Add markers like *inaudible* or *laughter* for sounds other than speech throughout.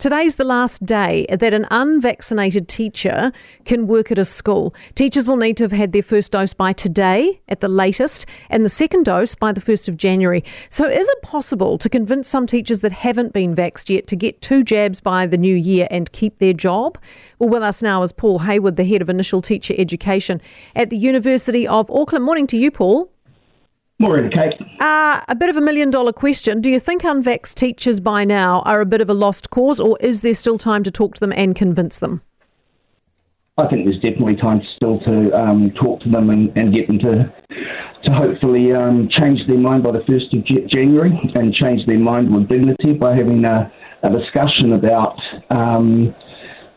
Today's the last day that an unvaccinated teacher can work at a school. Teachers will need to have had their first dose by today at the latest and the second dose by the 1st of January. So, is it possible to convince some teachers that haven't been vaxxed yet to get two jabs by the new year and keep their job? Well, with us now is Paul Hayward, the head of initial teacher education at the University of Auckland. Morning to you, Paul. Morning, Kate. Uh, a bit of a million dollar question. Do you think unvaxxed teachers by now are a bit of a lost cause, or is there still time to talk to them and convince them? I think there's definitely time still to um, talk to them and, and, get them to to hopefully um, change their mind by the 1st of January and change their mind with dignity by having a, a discussion about um,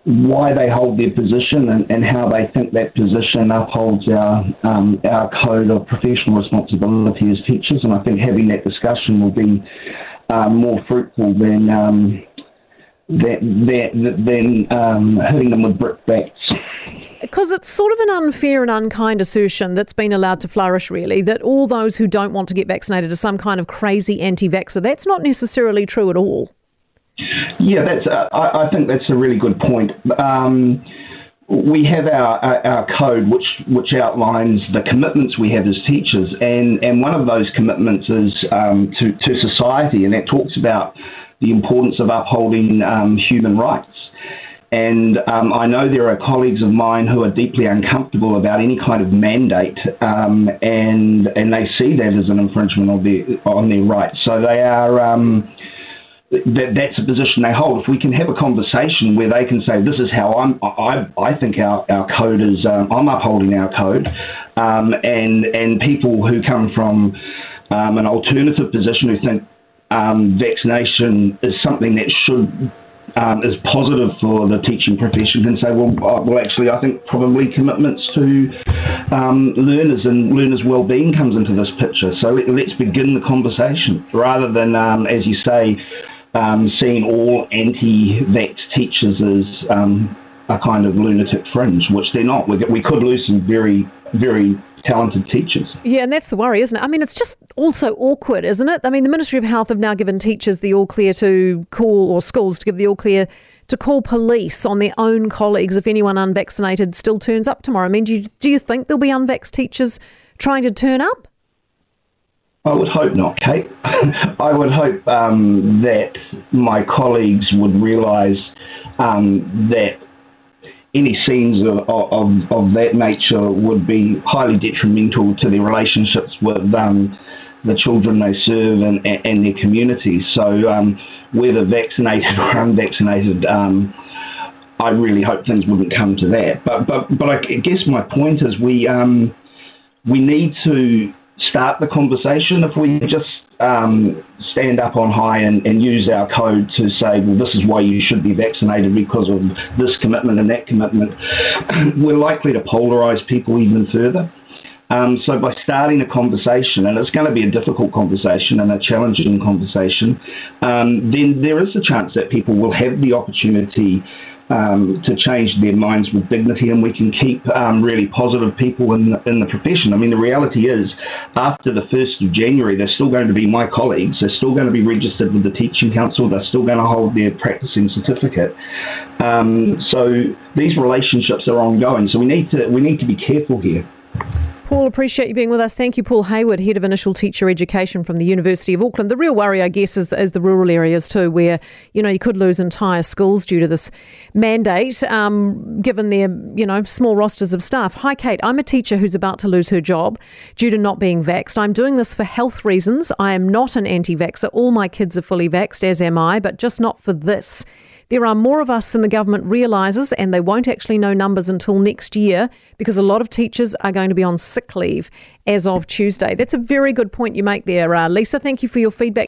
why they hold their position and, and how they think that position upholds our um, our code of professional responsibility as teachers. And I think having that discussion will be uh, more fruitful than um, than, than um, hitting them with brickbats. Because it's sort of an unfair and unkind assertion that's been allowed to flourish, really, that all those who don't want to get vaccinated are some kind of crazy anti vaxxer. That's not necessarily true at all. Yeah, that's. Uh, I, I, think that's a really good point. Um, we have our, our, code which which outlines the commitments we have as teachers, and, and one of those commitments is um, to to society, and that talks about the importance of upholding um, human rights. And um, I know there are colleagues of mine who are deeply uncomfortable about any kind of mandate, um, and and they see that as an infringement of their on their rights. So they are um, that that's a position they hold. If we can have a conversation where they can say, "This is how I'm," I, I think our, our code is. Um, I'm upholding our code, um, and and people who come from um, an alternative position who think um, vaccination is something that should um, is positive for the teaching profession can say, well, uh, well, actually, I think probably commitments to um, learners and learners' well-being comes into this picture. So let, us begin the conversation rather than, as you say, um, seeing all anti-vax teachers as um, a kind of lunatic fringe, which they're not. We, we could lose some very, very talented teachers. Yeah, and that's the worry, isn't it? I mean, it's just also awkward, isn't it? I mean, the Ministry of Health have now given teachers the all clear to call, or schools to give the all clear to call police on their own colleagues if anyone unvaccinated still turns up tomorrow. I mean, do you, do you think there'll be unvaxxed teachers trying to turn up? I would hope not, Kate. *laughs* I would hope um, that my colleagues would realise um, that any scenes of, of, of, that nature would be highly detrimental to their relationships with um, the children they serve and, and their communities. So, um, whether vaccinated *laughs* or unvaccinated, um, I really hope things wouldn't come to that. But, but, but I guess my point is we, um, we need to start the conversation. If we just um, stand up on high and, and, use our code to say, well, this is why you should be vaccinated because of this commitment and that commitment, *clears throat* we're likely to polarize people even further. Um, so by starting a conversation, and it's going to be a difficult conversation and a challenging conversation, um, then there is a chance that people will have the opportunity um, to change their minds with dignity, and we can keep um, really positive people in the, in the profession. I mean, the reality is, after the 1st of January, they're still going to be my colleagues, they're still going to be registered with the Teaching Council, they're still going to hold their practicing certificate. Um, so these relationships are ongoing, so we need to, we need to be careful here. Paul, appreciate you being with us. Thank you, Paul Hayward, Head of Initial Teacher Education from the University of Auckland. The real worry, I guess, is, is the rural areas too, where, you know, you could lose entire schools due to this mandate, um, given their, you know, small rosters of staff. Hi, Kate. I'm a teacher who's about to lose her job due to not being vaxxed. I'm doing this for health reasons. I am not an anti-vaxxer. All my kids are fully vaxxed, as am I, but just not for this. There are more of us than the government realises, and they won't actually know numbers until next year because a lot of teachers are going to be on sick leave as of Tuesday. That's a very good point you make there, uh, Lisa. Thank you for your feedback.